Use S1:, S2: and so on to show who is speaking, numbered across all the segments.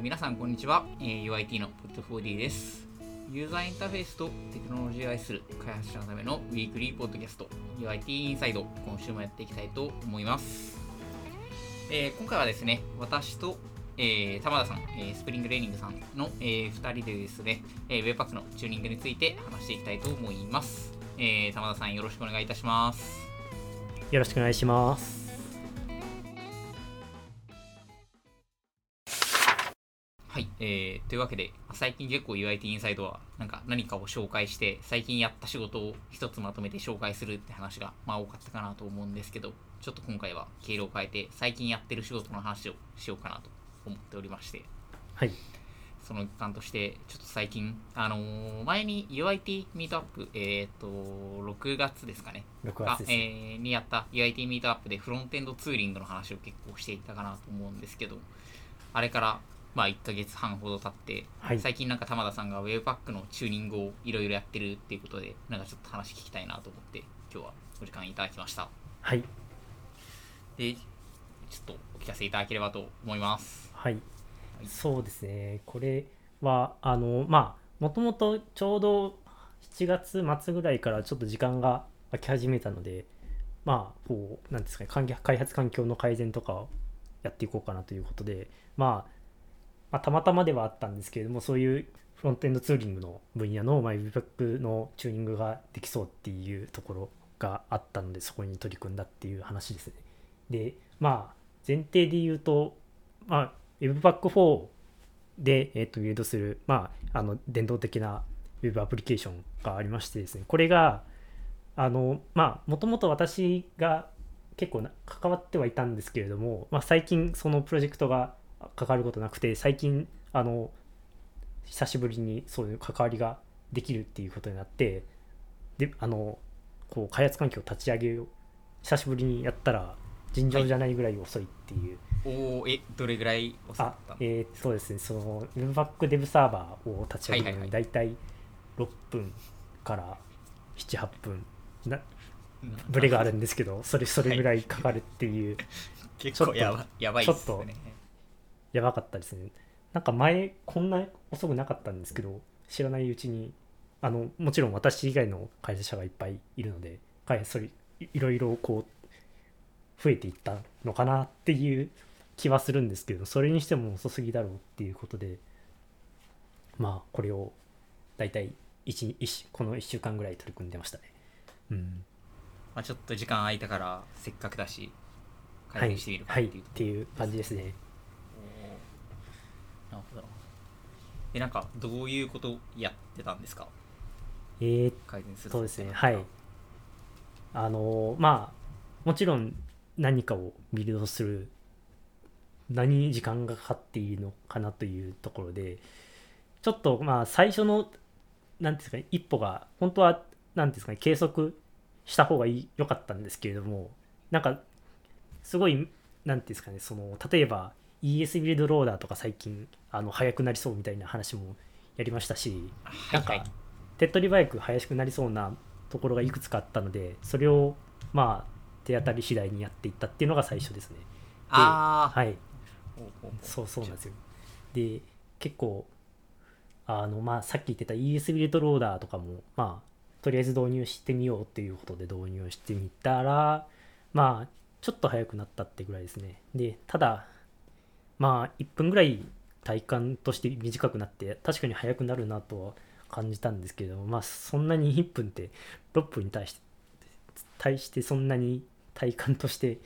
S1: ー皆さんこんにちは、えー UIT のプット 4D です。ユーザーインターフェースとテクノロジーを愛する開発者のためのウィークリーポッドキャスト UIT インサイド今週もやっていきたいと思います。えー今回はですね、私と、えー玉田さん、えースプリングレーニングさんの、え2人でですね、えー、Webpack のチューニングについて話していきたいと思います。えー玉田さんよろしくお願いいたします。
S2: よろしくお願いします。
S1: えー、というわけで、最近結構 UIT インサイドは、なんか何かを紹介して、最近やった仕事を一つまとめて紹介するって話が、まあ多かったかなと思うんですけど、ちょっと今回は経路を変えて、最近やってる仕事の話をしようかなと思っておりまして、
S2: はい。
S1: その一環として、ちょっと最近、あのー前に UIT ミートアップ、えっ、と、6月ですかね、
S2: 6
S1: が
S2: 月です、
S1: えーにやった UIT ミートアップでフロントエンドツーリングの話を結構していたかなと思うんですけど、あれからまあ1ヶ月半ほど経って、
S2: はい
S1: 最近なんか玉田さんが Webpack のチューニングをいろいろやってるっていうことで、なんかちょっと話聞きたいなと思って、今日はお時間いただきました。
S2: はい。
S1: で、ちょっとお聞かせいただければと思います。
S2: はい。
S1: はい
S2: そうですね。これは、あの、まあ、もともとちょうど7月末ぐらいからちょっと時間が空き始めたので、まあ、こう、なんですかね、開発環境の改善とかをやっていこうかなということで、まあ、まあ、たまたまではあったんですけれども、そういうフロントエンドツーリングの分野の、まあ、Webpack のチューニングができそうっていうところがあったので、そこに取り組んだっていう話ですね。で、まあ、前提で言うと、まあ、Webpack4 で、えー、とビルドする、まあ、あの伝統的な Web アプリケーションがありましてですね、これが、あの、まあ、もともと私が結構な関わってはいたんですけれども、まあ、最近そのプロジェクトが関わることなくて、最近、あの、久しぶりにそういう関わりができるっていうことになって、で、あの、こう、開発環境を立ち上げを久しぶりにやったら、尋常じゃないぐらい遅いっていう、
S1: おー、え、どれぐらい遅か
S2: あ
S1: ったの？
S2: えー、そうですね、その Webpack デブサーバーを立ち上げるのに
S1: はい
S2: 大体6分から7、8分な、ブレがあるんですけど、それそれぐらいかかるっていう、
S1: 結構やばやばいっす
S2: ちょっ
S1: ね。
S2: やばかったですね。なんか前、こんな遅くなかったんですけど、知らないうちに、あのもちろん私以外の開発者がいっぱいいるので、はい、それいいろいろこう、増えていったのかなっていう気はするんですけど、それにしても遅すぎだろうっていうことで、まあ、これを大体一一この1週間ぐらい取り組んでましたね。うん。
S1: まあ、ちょっと時間空いたから、せっかくだし、
S2: はい、
S1: 改善してみるか
S2: はい、
S1: っていう
S2: っていう感じですね。
S1: なるほど。え、なんか、どういうことやってたんですか？
S2: えー
S1: 改善する
S2: そうですね、はい。あのまあ、もちろん何かをビルドする、何に時間がかかっているのかなというところで、ちょっとまあ、最初の、なんていうんですかね、一歩が、本当は、なんていうんですかね、計測した方がいい良かったんですけれども、なんか、すごい、なんていうんですかね、その、例えば、ES ビルドローダーとか最近、あの、速くなりそうみたいな話もやりましたし、なんか、手っ取り早く速くなりそうなところがいくつかあったので、それをまあ手当たり次第にやっていったっていうのが最初ですね。
S1: ああ、
S2: はい、そうそうなんですよ。で、結構、あのまあさっき言ってた ES ビルドローダーとかも、まあとりあえず導入してみようっていうことで導入してみたら、まあちょっと速くなったってぐらいですね。で、ただ、まあ1分ぐらい体感として短くなって、確かに速くなるなとは感じたんですけれども、まあそんなに1分って6分に対して、対してそんなに体感として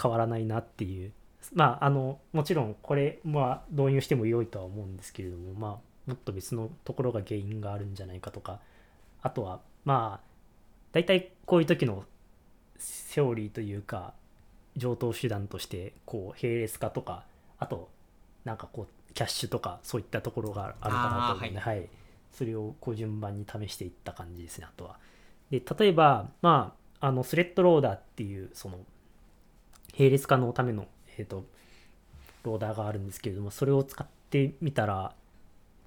S2: 変わらないなっていう。まああの、もちろんこれは導入しても良いとは思うんですけれども、まあもっと別のところが原因があるんじゃないかとか、あとはまあ大体こういう時のセオリーというか上等手段としてこう並列化とかあとなんかこうキャッシュとかそういったところがあるかなと思うので、
S1: あー
S2: はい。それをこう順番に試していった感じですねあとは。で例えばまああのスレッドローダーっていうその並列化のための、えー、とローダーがあるんですけれどもそれを使ってみたら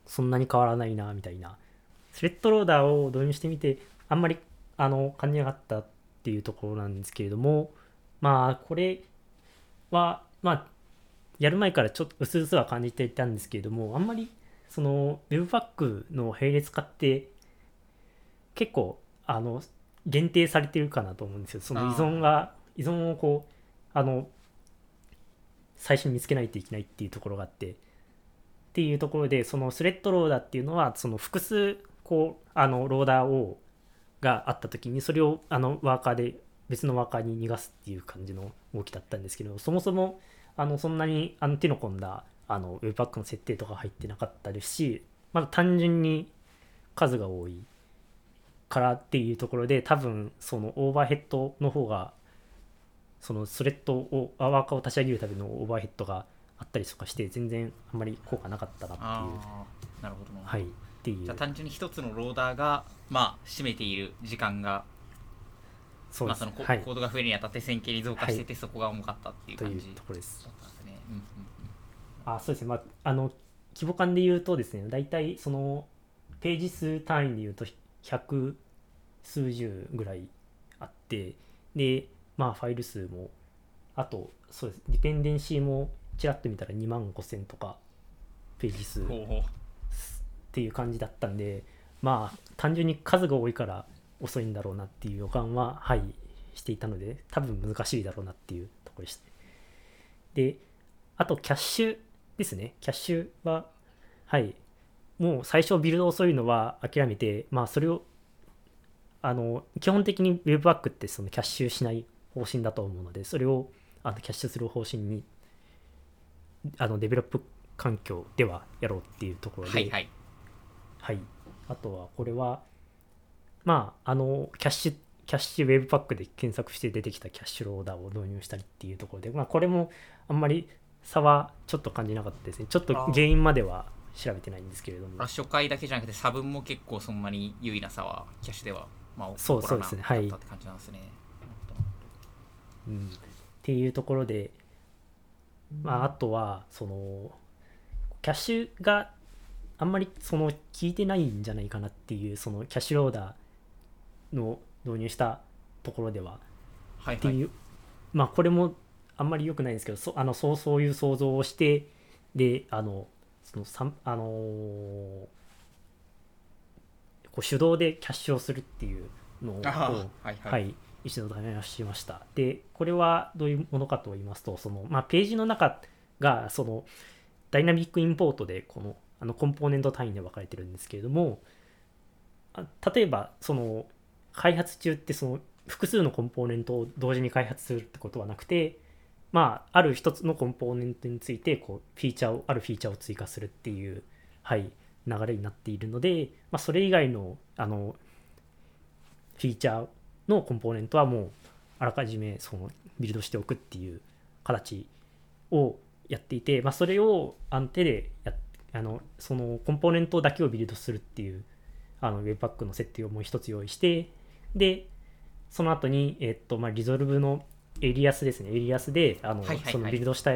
S2: そんなに変わらないなみたいな。スレッドローダーを導入してみてあんまりあの感じなかったっていうところなんですけれどもまあこれはまあやる前からちょっと薄々は感じていたんですけれどもあんまりその Webpack の並列化って結構あの限定されてるかなと思うんですよ。その依存が依存をこうあの最初に見つけないといけないっていうところがあってっていうところでそのスレッドローダーっていうのはその複数こうあのローダーをがあった時にそれをあのワーカーで別のワーカーに逃がすっていう感じの動きだったんですけどそもそもあのそんなにあの手の込んだあの Webpack の設定とか入ってなかったですしまだ単純に数が多いからっていうところで多分そのオーバーヘッドの方がそのスレッドをワーカーを立ち上げるためのオーバーヘッドがあったりとかして全然あんまり効果なかったなっていう。
S1: なるほど。な
S2: はいっていう。
S1: じゃあ単純に一つのローダーがまあ占めている時間が
S2: そう
S1: まあそのコ,、
S2: ですはい。
S1: コードが増えるにあたって線形に増加してて、そこが重かったっていう
S2: という
S1: 感じ
S2: ところです。
S1: だったんですね。うんうん
S2: あそうですね。まああの規模感で言うとですね大体そのページ数単位で言うと100数十ぐらいあってでまあファイル数もあとそうです。ディペンデンシーもちらっと見たら2万5000とかページ数
S1: うん、
S2: っていう感じだったんでまあ単純に数が多いから遅いんだろうなっていう予感ははいしていたので多分難しいだろうなっていうところでしたであとキャッシュですねキャッシュははいもう最初ビルド遅いのは諦めてまあそれをあの基本的に Webpack ってそのキャッシュしない方針だと思うのでそれをあのキャッシュする方針にあのデベロップ環境ではやろうっていうところで、
S1: はいはい。
S2: はい。あとは、これは、まあ、あの、キャッシュ、キャッシュウェブパックで検索して出てきたキャッシュローダーを導入したりっていうところで、まあ、これもあんまり差はちょっと感じなかったですね。ちょっと原因までは調べてないんですけれども。
S1: 初回だけじゃなくて差分も結構そんなに優位な差はキャッシュではまあ
S2: そう
S1: 起こらな
S2: そうですねはい
S1: かったって感じなんですね。
S2: うん、っていうところで、まあ、あとはそのキャッシュがあんまりその効いてないんじゃないかなっていうそのキャッシュローダーの導入したところでは
S1: はいはい。
S2: っていう、まあこれもあんまり良くないんですけどそあのそうそういう想像をしてであのそのさんあのーこう手動でキャッシュをするっていうのを
S1: はいはい。
S2: はい、一度試しました。で、これはどういうものかと言いますと、そのまあ、ページの中がそのダイナミックインポートでこのあのコンポーネント単位で分かれてるんですけれども、あ例えばその開発中ってその複数のコンポーネントを同時に開発するってことはなくて、まあ、ある一つのコンポーネントについてこうフィーチャーをあるフィーチャーを追加するっていう、はい、流れになっているので、まあ、それ以外のあのフィーチャーのコンポーネントはもうあらかじめそのビルドしておくっていう形をやっていて、まあ、それをあの手でやあのそのコンポーネントだけをビルドするっていうあの Webpack の設定をもう一つ用意してでその後に、えっとまあ、リゾルブのエリアスですねエリアスであの、
S1: はいはいはい
S2: そのビルドした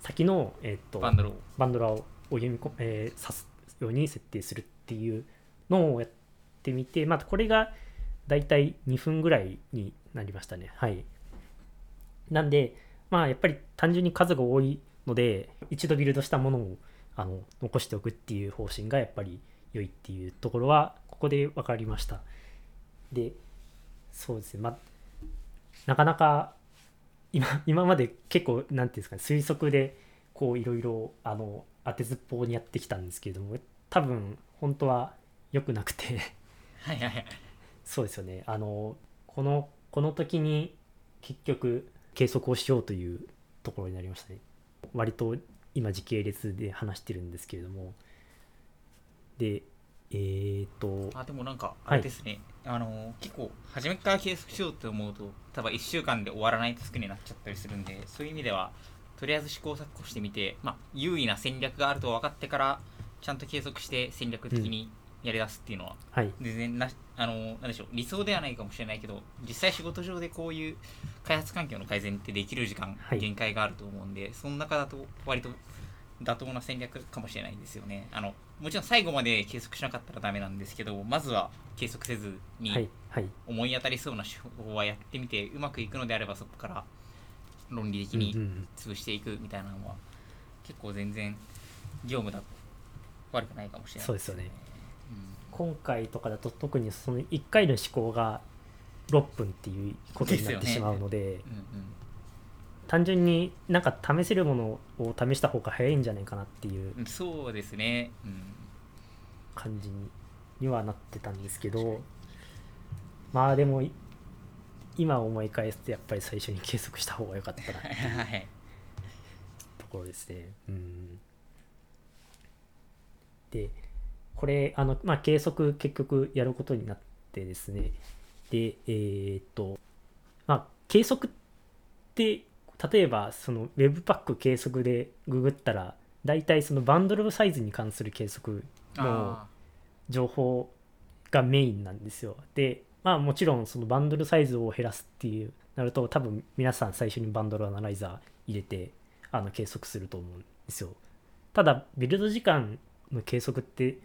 S2: 先の、えっと
S1: バンドルを。
S2: バンドラを読み込、えー、指すように設定するっていうのをやってみて、まあ、これがだいたい2分ぐらいになりましたね。はい。なんで、まあ、やっぱり単純に数が多いので、一度ビルドしたものをあの残しておくっていう方針がやっぱり良いっていうところは、ここで分かりました。で、そうですね、まあ、なかなか今 今まで結構、なんていうんですかね、推測で、こういろいろあの当てずっぽうにやってきたんですけれども多分本当は良くなくて。
S1: はいはいはい。
S2: そうですよね。あのこのこの時に結局計測をしようというところになりましたね。割と今時系列で話してるんですけれども。でえー、と
S1: あでもなんかあれですね、あの結構初めから計測しようと思うと多分1週間で終わらないタスクになっちゃったりするんでそういう意味ではとりあえず試行錯誤してみて、まあ、優位な戦略があると分かってからちゃんと計測して戦略的にやり出すっていうのは、
S2: はい。
S1: 全然なあのなんでしょう理想ではないかもしれないけど実際仕事上でこういう開発環境の改善ってできる時間、
S2: はい。
S1: 限界があると思うんでその中だと割と妥当な戦略かもしれないんですよね。あのもちろん最後まで計測しなかったらダメなんですけどまずは計測せず
S2: はい
S1: に
S2: はい。
S1: 思い当たりそうな手法はやってみてうまくいくのであればそこから論理的に潰していくみたいなのは結構全然業務だと悪くないかもしれない
S2: そうですよね。
S1: うん。
S2: 今回とかだと特にその1回の試行が6分っていうことになってしまうので
S1: うんうん
S2: 単純になんか試せるものを試した方が早いんじゃないかなっていう
S1: うんそうですね。うん
S2: 感じににはなってたんですけどまあでもい今思い返すとやっぱり最初に計測した方が良かったなっていう
S1: はい。
S2: ところですね。うん。でこれあの、まあ、計測結局やることになってですね。でえーっとまあ計測って例えばその Webpack 計測でググったら大体そのバンドルサイズに関する計測の
S1: あ
S2: 情報がメインなんですよ。で、まあもちろんそのバンドルサイズを減らすっていうなると多分皆さん最初にバンドルアナライザー入れてあの計測すると思うんですよ。ただビルド時間の計測って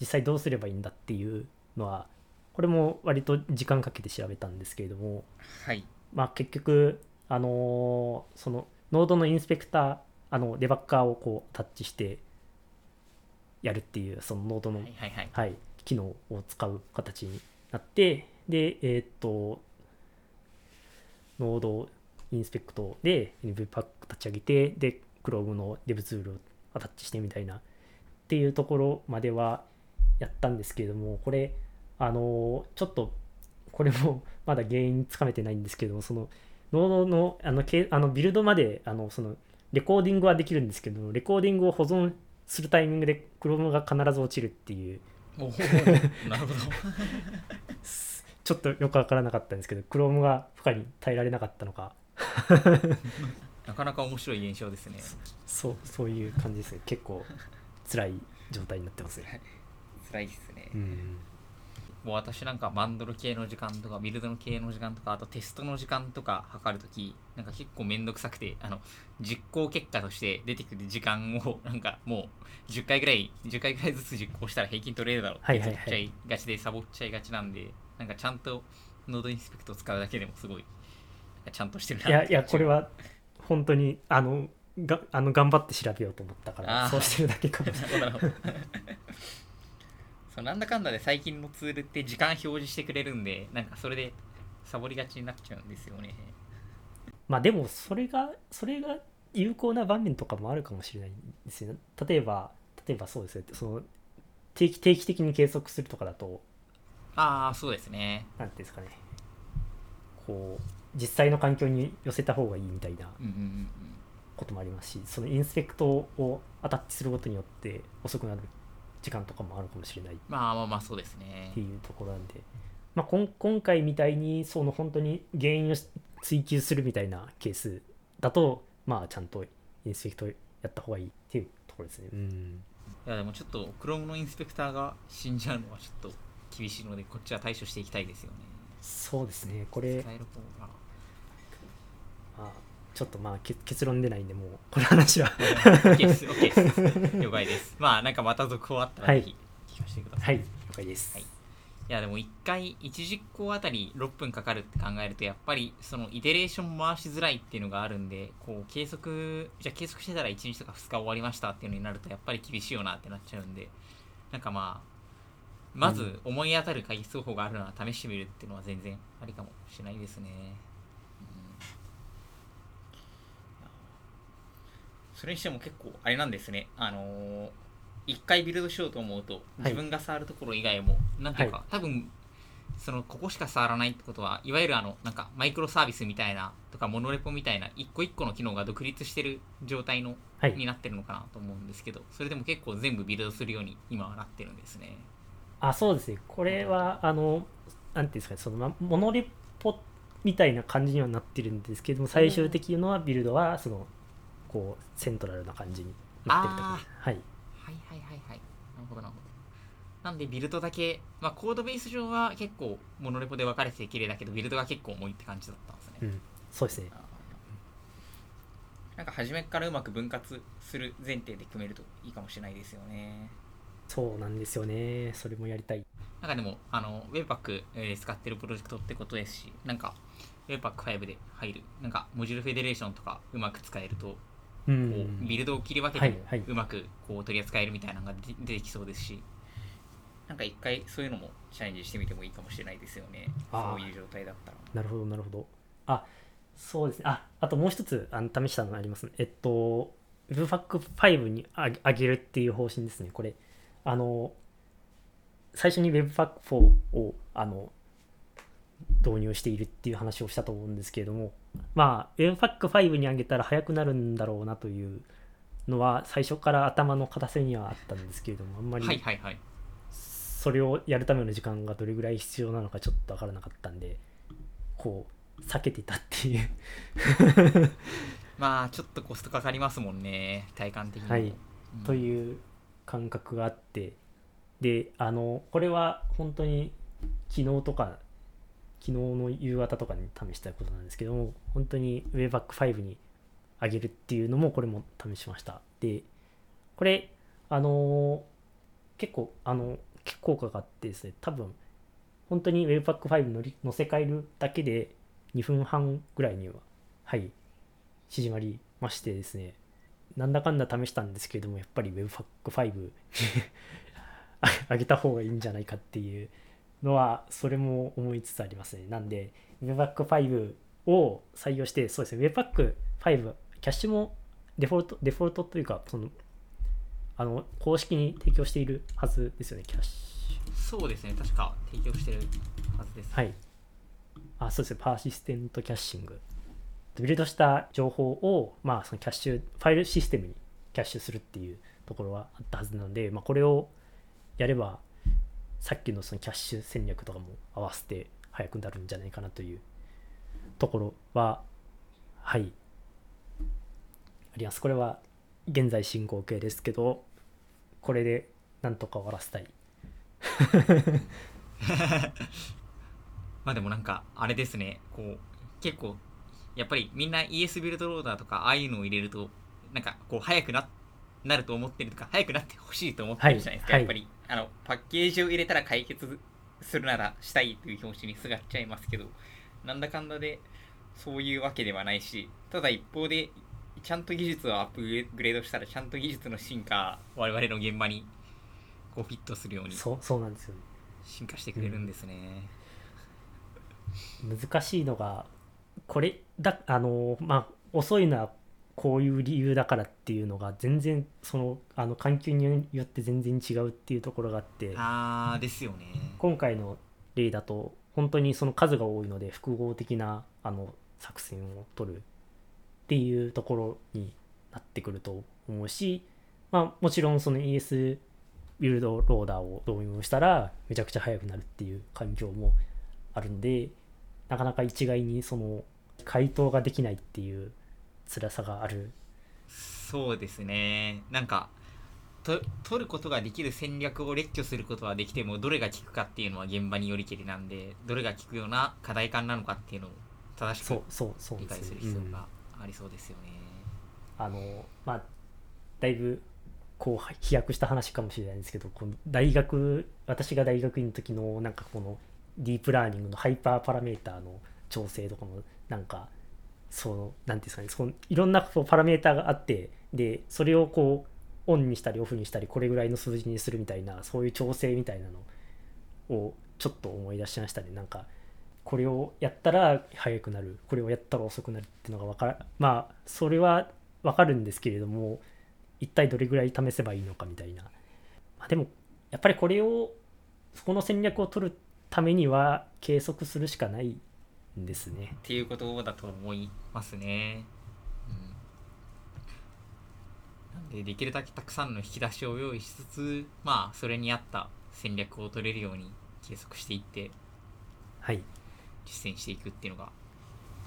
S2: 実際どうすればいいんだっていうのはこれも割と時間かけて調べたんですけれども
S1: ーはい
S2: まあ結局あのーそのノードのインスペクターあのデバッガーをこうタッチしてやるっていうそのノードの
S1: はいはいはい。
S2: はい、機能を使う形になって、で、えーっと、 node inspect で webpack 立ち上げて、で、Chrome の Dev ツールをアタッチしてみたいなっていうところまではやったんですけれども、これ、あの、ちょっと、これもまだ原因つかめてないんですけども、その、ノードのあのけあのビルドまであのそのレコーディングはできるんですけどレコーディングを保存するタイミングで Chrome が必ず落ちるっていう。
S1: なるほど。
S2: ちょっとよくわからなかったんですけど Chrome が負荷に耐えられなかったのか。
S1: なかなか面白い現象ですね。
S2: そうそういう感じですね。結構辛い状態になってますね。
S1: 辛いですね。
S2: うん
S1: もう私なんかバンドル系の時間とかビルドの系の時間とかあとテストの時間とか測るときなんか結構めんどくさくてあの実行結果として出てくる時間をなんかもう10回ぐらい10回ぐらいずつ実行したら平均取れるだろうって
S2: はいはいはい。
S1: 言っちゃいがちでサボっちゃいがちなんでなんかちゃんとnode inspect を使うだけでもすごいちゃんとしてるない
S2: やいやこれは本当にあのがあの頑張って調べようと思ったからそうしてるだけかもしれない
S1: そうなんだかんだで最近のツールって時間表示してくれるんでなんかそれでサボりがちになっちゃうんですよね。
S2: まあでもそれがそれが有効な場面とかもあるかもしれないんですよ。ね例えば例えばそうですねその定期定期的に計測するとかだと
S1: ああそうですね。
S2: なんていうんですかね。こう実際の環境に寄せた方がいいみたいなこともありますしそのインスペクトをアタッチすることによって遅くなる時間とかもあるかもしれない。っ
S1: まあまあまあそうですね。
S2: ていうところなんで、まあ、こん今回みたいにその本当に原因を追求するみたいなケースだとまあちゃんとインスペクトやった方がいいっていうところですね。うん。
S1: いやでもちょっと Chrome のインスペクターが死んじゃうのはちょっと厳しいのでこっちは対処していきたいですよね。
S2: そうですね。これあちょっとまあけ結論出ないんでもうこの話は。
S1: OK です OK です。了解です。まあなんかまた続報あったら
S2: はい。
S1: ぜひ聞かせてくださ、
S2: はい。い了解です。
S1: はい。いやでも1回1実行あたり6分かかるって考えるとやっぱりそのイテレーション回しづらいっていうのがあるんでこう計測じゃあ計測してたら1日とか2日終わりましたっていうのになるとやっぱり厳しいよなってなっちゃうんでなんかまあまず思い当たる回数法があるのは試してみるっていうのは全然ありかもしれないですね、うんそれにしても結構あれなんですね。あのー一回ビルドしようと思うと自分が触るところ以外も、なんていうか、多分そのここしか触らないってことはいわゆるあのなんかマイクロサービスみたいなとかモノレポみたいな一個一個の機能が独立してる状態の、
S2: はい。
S1: になってるのかなと思うんですけどそれでも結構全部ビルドするように今はなってるんですね。
S2: あそうですね。これはあのなんていうんですかねそのまモノレポみたいな感じにはなってるんですけども最終的なビルドはそのこうセントラルな感じになってると思いますはい。
S1: はいはいはいはい。なるほどなるほど。なんでビルドだけ、まあ、コードベース上は結構モノレポで分かれてて綺麗だけどビルドが結構重いって感じだったんですね、
S2: うん。そうですね。
S1: なんか初めからうまく分割する前提で組めるといいかもしれないですよね。
S2: そうなんですよね。それもやりたい。
S1: なんかでも、あの、Webpack、えー使ってるプロジェクトってことですし、なんか Webpack5 で入る、なんかモジュールフェデレーションとかうまく使えると、
S2: う
S1: こうんビルドを切り分けても
S2: う
S1: まくこう取り扱えるみたいなのが出出てきそうですし。なんか一回そういうのもチャレンジしてみてもいいかもしれないですよね。そういう状態だったら。
S2: なるほどなるほど。あそうですね。ああともう一つあの試したのがありますね。えっと Webpack5 にあげ上げるっていう方針ですね。これ。あの最初に Webpack4 をあの導入しているっていう話をしたと思うんですけれどもまあ Webpack5 に上げたら速くなるんだろうなというのは最初から頭の片隅にはあったんですけれどもあんまり
S1: はいはいはい。
S2: それをやるための時間がどれぐらい必要なのかちょっと分からなかったんでこう避けてたっていう。
S1: まあちょっとコストかかりますもんね体感的に。も、
S2: はい。
S1: うん。
S2: という感覚があって。であのこれは本当に昨日とか昨日の夕方とかに試したいことなんですけども本当に Webpack5 に上げるっていうのもこれも試しました。でこれあの結構あの結構効果があってですね多分本当に Webpack5 乗り乗せ替えるだけで2分半ぐらいにははい縮まりましてですね。なんだかんだ試したんですけれどもやっぱり Webpack5 上げた方がいいんじゃないかっていうのはそれも思いつつありますねなんで Webpack5 を採用してそうですね Webpack5 キャッシュもデフォルトデフォルトというかそのあの公式に提供しているはずですよねキャッシュ
S1: そうですね確か提供してるはずです、
S2: はい。あ、そうですね。パーシステントキャッシング。ビルドした情報を、まあ、そのキャッシュ、ファイルシステムにキャッシュするっていうところはあったはずなので、まあ、これをやれば、さっきのそのキャッシュ戦略とかも合わせて速くなるんじゃないかなというところは、はい。あります。これは現在進行形ですけど、これでなんとか終わらせたい。
S1: まあでもなんかあれですねこう結構やっぱりみんな ES ビルドローダーとかああいうのを入れるとなんかこう速くななると思ってるとか速くなってほしいと思ってるじゃないですか、
S2: はい
S1: やっぱりあのパッケージを入れたら解決するならしたいという表紙にすがっちゃいますけどなんだかんだでそういうわけではないしただ一方でちゃんと技術をアップグレードしたらちゃんと技術の進化我々の現場にこうフィットするように
S2: そう、そうなんですよね。
S1: 進化してくれるんですね、
S2: 難しいのがこれだあのまあ遅いのはこういう理由だからっていうのが全然そのあの環境によって全然違うっていうところがあって
S1: あーですよね。
S2: 今回の例だと本当にその数が多いので複合的なあの作戦を取るっていうところになってくると思うし、まあ、もちろんその ES ビルドローダーを導入したらめちゃくちゃ速くなるっていう環境もあるんでなかなか一概にその回答ができないっていう辛さがある。
S1: そうですね。なんかと取ることができる戦略を列挙することはできてもどれが効くかっていうのは現場によりけりなんでどれが効くような課題感なのかっていうのを正しく
S2: そうそうそう
S1: 理解する必
S2: うん
S1: 要がありそうですよね、
S2: あのまあだいぶこう飛躍した話かもしれないんですけどこの大学私が大学院の時のなんかこのディープラーニングのハイパーパラメーターの調整とかのなんかそのなんていうんですかねそのいろんなこうパラメーターがあってでそれをこうオンにしたりオフにしたりこれぐらいの数字にするみたいなそういう調整みたいなのをちょっと思い出しましたね。なんかこれをやったら速くなるこれをやったら遅くなるっていうのが分からまあそれは分かるんですけれども一体どれぐらい試せばいいのかみたいな、まあ、でもやっぱりこれをそこの戦略を取るためには計測するしかないですね。
S1: っていうことだと思いますね、うん、なんでできるだけたくさんの引き出しを用意しつつまあそれに合った戦略を取れるように計測していって
S2: はい。
S1: 実践していくっていうのが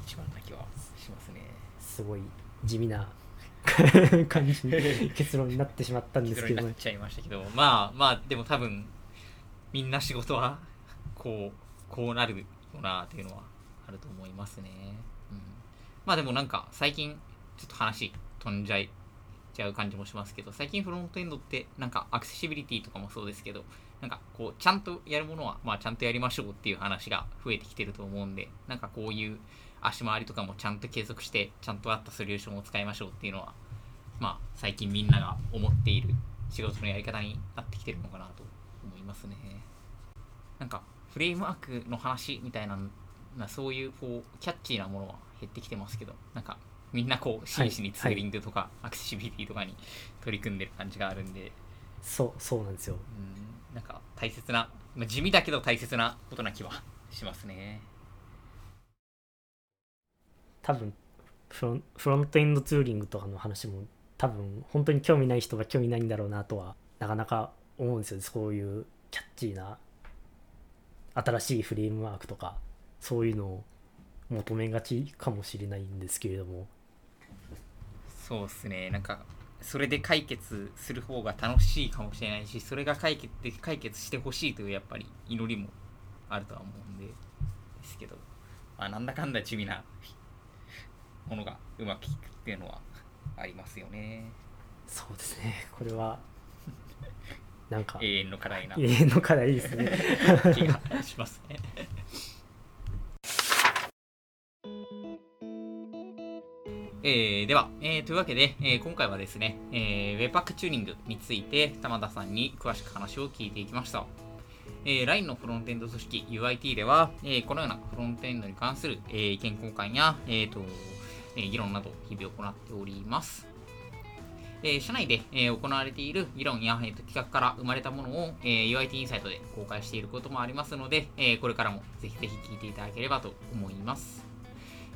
S1: 一番な気はしますね。
S2: すごい地味な 感じに結論になってしまったんですけど。ね
S1: ちゃいましたけどまあまあでも多分みんな仕事はこうこうなるよなというのはあると思いますね、うん、まあでもなんか最近ちょっと話飛んじゃいちゃう感じもしますけど最近フロントエンドってなんかアクセシビリティとかもそうですけどなんかこうちゃんとやるものはまあちゃんとやりましょうっていう話が増えてきてると思うんでなんかこういう足回りとかもちゃんと計測してちゃんとあったソリューションを使いましょうっていうのはまあ、最近みんなが思っている仕事のやり方になってきてるのかなと思いますね。なんか、フレームワークの話みたいな、なそういうこうキャッチーなものは減ってきてますけど、なんか、みんなこう、真摯にツーリングとか、アクセシビリティとかに取り組んでる感じがあるんで、
S2: そうそうなんですよ。
S1: うん、なんか大切な、まあ、地味だけど大切なことな気は しますね。
S2: 多分フロンフロントエンドツーリングとかの話も多分本当に興味ない人は興味ないんだろうなとはなかなか思うんですよそういうキャッチーな新しいフレームワークとかそういうのを求めがちかもしれないんですけれども。
S1: そうっすね、なんか、それで解決する方が楽しいかもしれないし、それが解決で解決してほしいというやっぱり祈りもあるとは思うんで、ですけど、まあ、なんだかんだ地味なものがうまくいくっていうのはありますよね。
S2: そうですね。これはなんか
S1: 永遠の課題な。
S2: 永遠の課題ですね。
S1: 気がしますね。えーでは、えーというわけで、えー今回はですね、えー、Webpack チューニングについて玉田さんに詳しく話を聞いていきました。えー LINE のフロントエンド組織 UIT では、えーこのようなフロントエンドに関する、えー意見交換や、えーとえー議論など日々行っております。えー社内で、えー行われている議論や、えーと企画から生まれたものを、えー UIT インサイトで公開していることもありますので、えこれからもぜひぜひ聞いていただければと思います。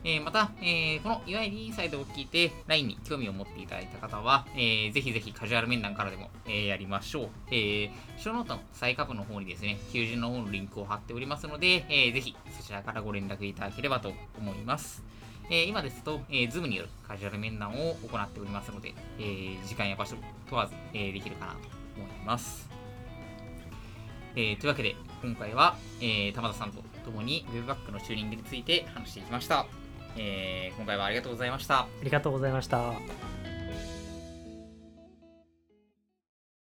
S1: えーまた、えーこの UIT インサイトを聞いて LINE に興味を持っていただいた方は、えーぜひぜひカジュアル面談からでも、えーやりましょう。えー、ショーノートの最下部の方にですね、求人の方のリンクを貼っておりますので、えーぜひそちらからご連絡いただければと思います。えー今ですと、えー、Zoom によるカジュアル面談を行っておりますので、えー時間や場所問わず、えーできるかなと思います。えーというわけで、今回は、えー玉田さんと共に Webback のチューニングについて話していきました。えー今回はありがとうございました。
S2: ありがとうございました